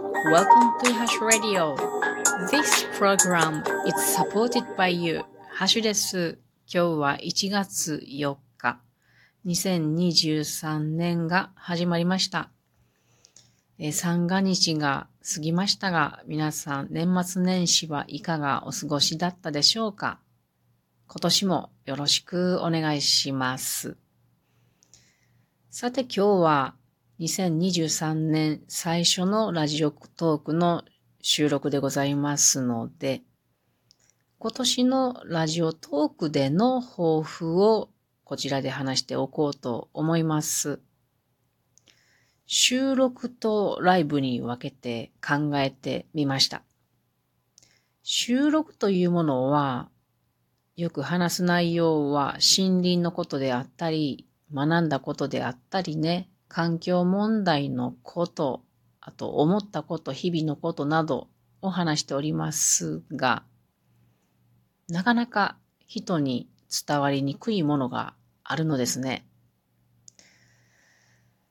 Welcome to Hash Radio. This program is supported by you. ハッシュです。今日は1月4日、2023年が始まりました。え三が日が過ぎましたが、皆さん年末年始はいかがお過ごしだったでしょうか？今年もよろしくお願いします。さて今日は2023年最初のラジオトークの収録でございますので、今年のラジオトークでの抱負をこちらで話しておこうと思います。収録とライブに分けて考えてみました。収録というものは、よく話す内容は森林のことであったり、学んだことであったりね、環境問題のこと、あと思ったこと、日々のことなどを話しておりますが、なかなか人に伝わりにくいものがあるのですね。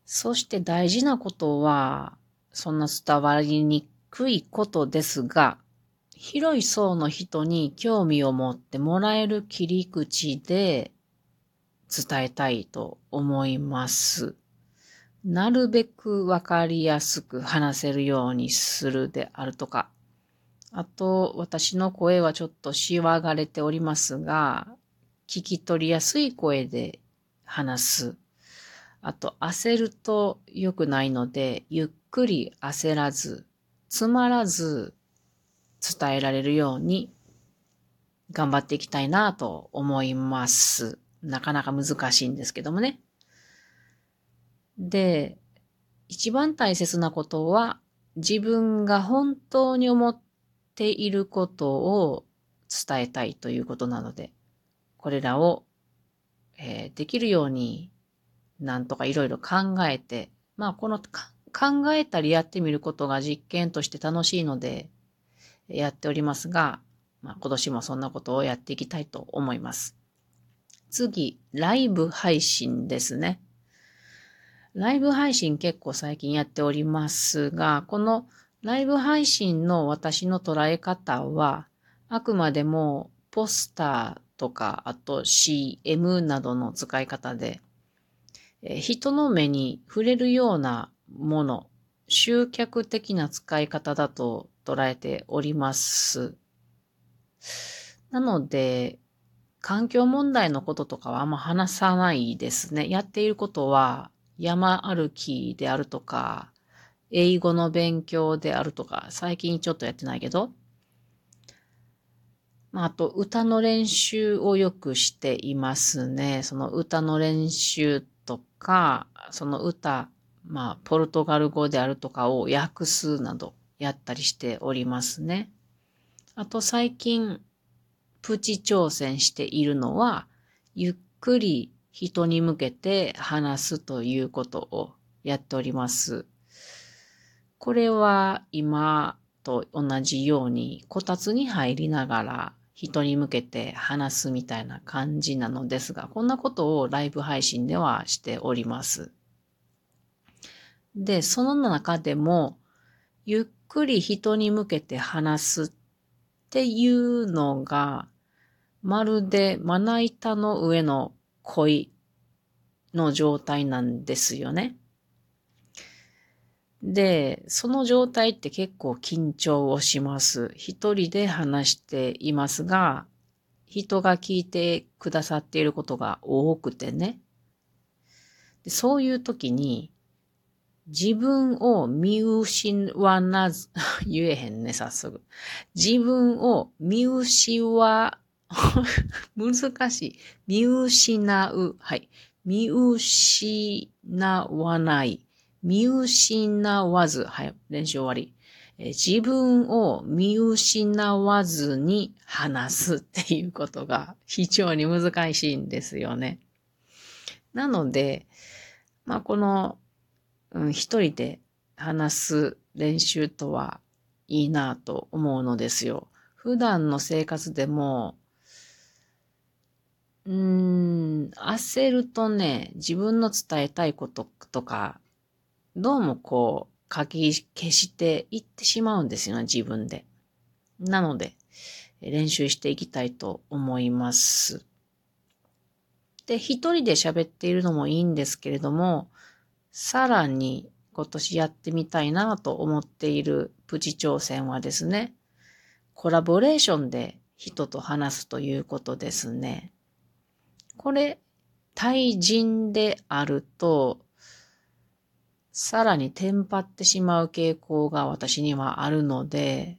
そして大事なことは、そんな伝わりにくいことですが、広い層の人に興味を持ってもらえる切り口で伝えたいと思います。なるべくわかりやすく話せるようにするであるとか、あと、私の声はちょっとしわがれておりますが、聞き取りやすい声で話す。あと、焦ると良くないので、ゆっくり焦らず、つまらず伝えられるように頑張っていきたいなと思います。なかなか難しいんですけどもね。で、一番大切なことは、自分が本当に思っていることを伝えたいということなので、これらを、えー、できるように、なんとかいろいろ考えて、まあこの考えたりやってみることが実験として楽しいので、やっておりますが、まあ今年もそんなことをやっていきたいと思います。次、ライブ配信ですね。ライブ配信結構最近やっておりますが、このライブ配信の私の捉え方は、あくまでもポスターとか、あと CM などの使い方で、人の目に触れるようなもの、集客的な使い方だと捉えております。なので、環境問題のこととかはあんま話さないですね。やっていることは、山歩きであるとか、英語の勉強であるとか、最近ちょっとやってないけど、まあ、あと歌の練習をよくしていますね。その歌の練習とか、その歌、まあ、ポルトガル語であるとかを訳すなどやったりしておりますね。あと最近、プチ挑戦しているのは、ゆっくり人に向けて話すということをやっております。これは今と同じようにこたつに入りながら人に向けて話すみたいな感じなのですが、こんなことをライブ配信ではしております。で、その中でも、ゆっくり人に向けて話すっていうのが、まるでまな板の上の恋の状態なんですよね。で、その状態って結構緊張をします。一人で話していますが、人が聞いてくださっていることが多くてね。でそういう時に、自分を見失わなず、言えへんね、早速。自分を見失わ 難しい。見失う。はい。見失わない。見失わず。はい。練習終わり。え自分を見失わずに話すっていうことが非常に難しいんですよね。なので、まあ、この、うん、一人で話す練習とはいいなと思うのですよ。普段の生活でもうーん、焦るとね、自分の伝えたいこととか、どうもこう書き消していってしまうんですよね、自分で。なので、練習していきたいと思います。で、一人で喋っているのもいいんですけれども、さらに今年やってみたいなと思っているプチ挑戦はですね、コラボレーションで人と話すということですね。これ、対人であると、さらにテンパってしまう傾向が私にはあるので、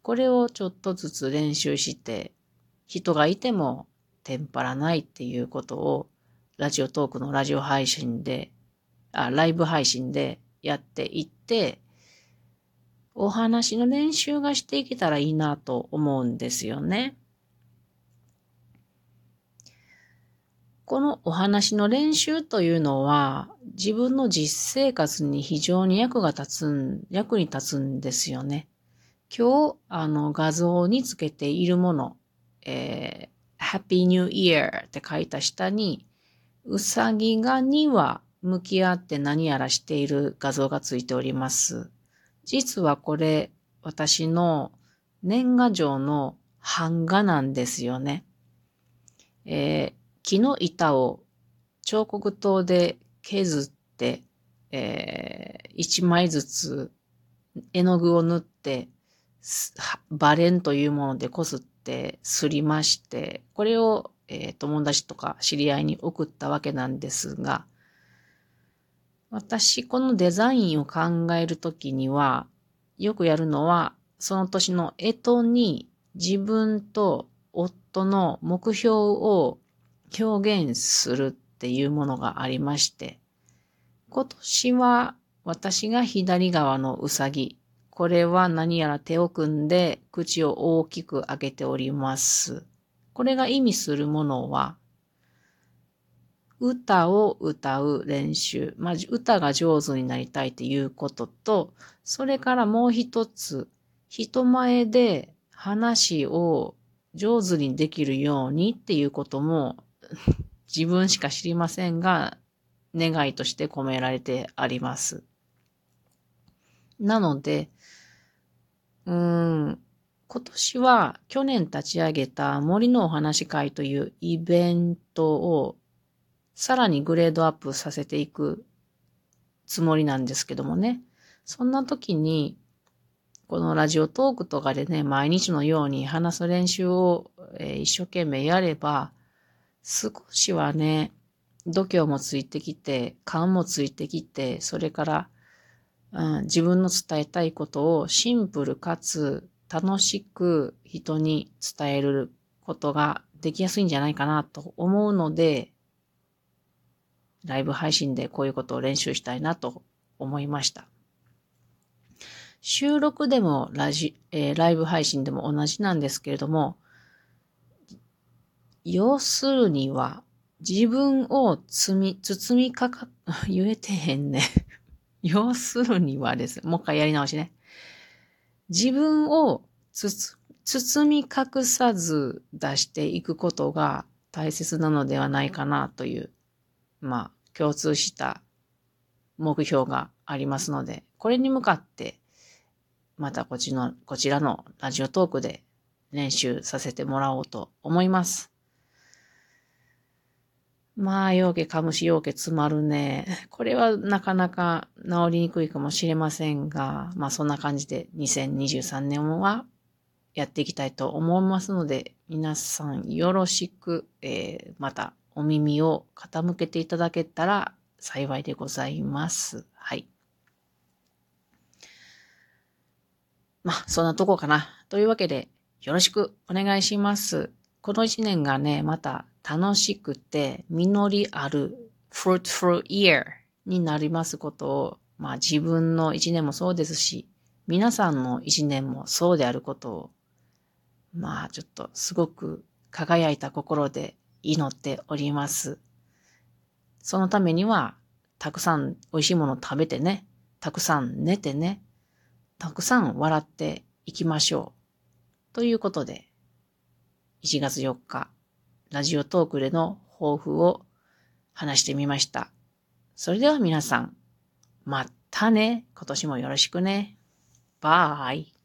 これをちょっとずつ練習して、人がいてもテンパらないっていうことを、ラジオトークのラジオ配信で、あ、ライブ配信でやっていって、お話の練習がしていけたらいいなと思うんですよね。このお話の練習というのは、自分の実生活に非常に役が立つん、役に立つんですよね。今日、あの、画像につけているもの、えー、Happy New Year って書いた下に、うさぎが2羽向き合って何やらしている画像がついております。実はこれ、私の年賀状の版画なんですよね。えー、木の板を彫刻刀で削って、えー、一枚ずつ絵の具を塗って、バレンというものでこすってすりまして、これを、えー、友達とか知り合いに送ったわけなんですが、私、このデザインを考えるときには、よくやるのは、その年の干支に自分と夫の目標を表現するっていうものがありまして、今年は私が左側のうさぎ、これは何やら手を組んで口を大きく開けております。これが意味するものは、歌を歌う練習、まあ、歌が上手になりたいということと、それからもう一つ、人前で話を上手にできるようにっていうことも自分しか知りませんが、願いとして込められてあります。なので、うん、今年は去年立ち上げた森のお話会というイベントをさらにグレードアップさせていくつもりなんですけどもね。そんな時に、このラジオトークとかでね、毎日のように話す練習を、えー、一生懸命やれば、少しはね、度胸もついてきて、勘もついてきて、それから、うん、自分の伝えたいことをシンプルかつ楽しく人に伝えることができやすいんじゃないかなと思うので、ライブ配信でこういうことを練習したいなと思いました。収録でもラジ、えー、ライブ配信でも同じなんですけれども、要するには、自分を包み、包みかか、言えてへんね。要するにはです。もう一回やり直しね。自分を包み隠さず出していくことが大切なのではないかなという、まあ、共通した目標がありますので、これに向かって、またこっちの、こちらのラジオトークで練習させてもらおうと思います。まあ、ようけかむしようけ詰まるね。これはなかなか治りにくいかもしれませんが、まあそんな感じで2023年はやっていきたいと思いますので、皆さんよろしく、えー、またお耳を傾けていただけたら幸いでございます。はい。まあ、そんなとこかな。というわけで、よろしくお願いします。この一年がね、また楽しくて、実りある fruitful year になりますことを、まあ自分の一年もそうですし、皆さんの一年もそうであることを、まあちょっとすごく輝いた心で祈っております。そのためには、たくさん美味しいものを食べてね、たくさん寝てね、たくさん笑っていきましょう。ということで、1月4日、ラジオトークでの抱負を話してみました。それでは皆さん、またね。今年もよろしくね。バイ。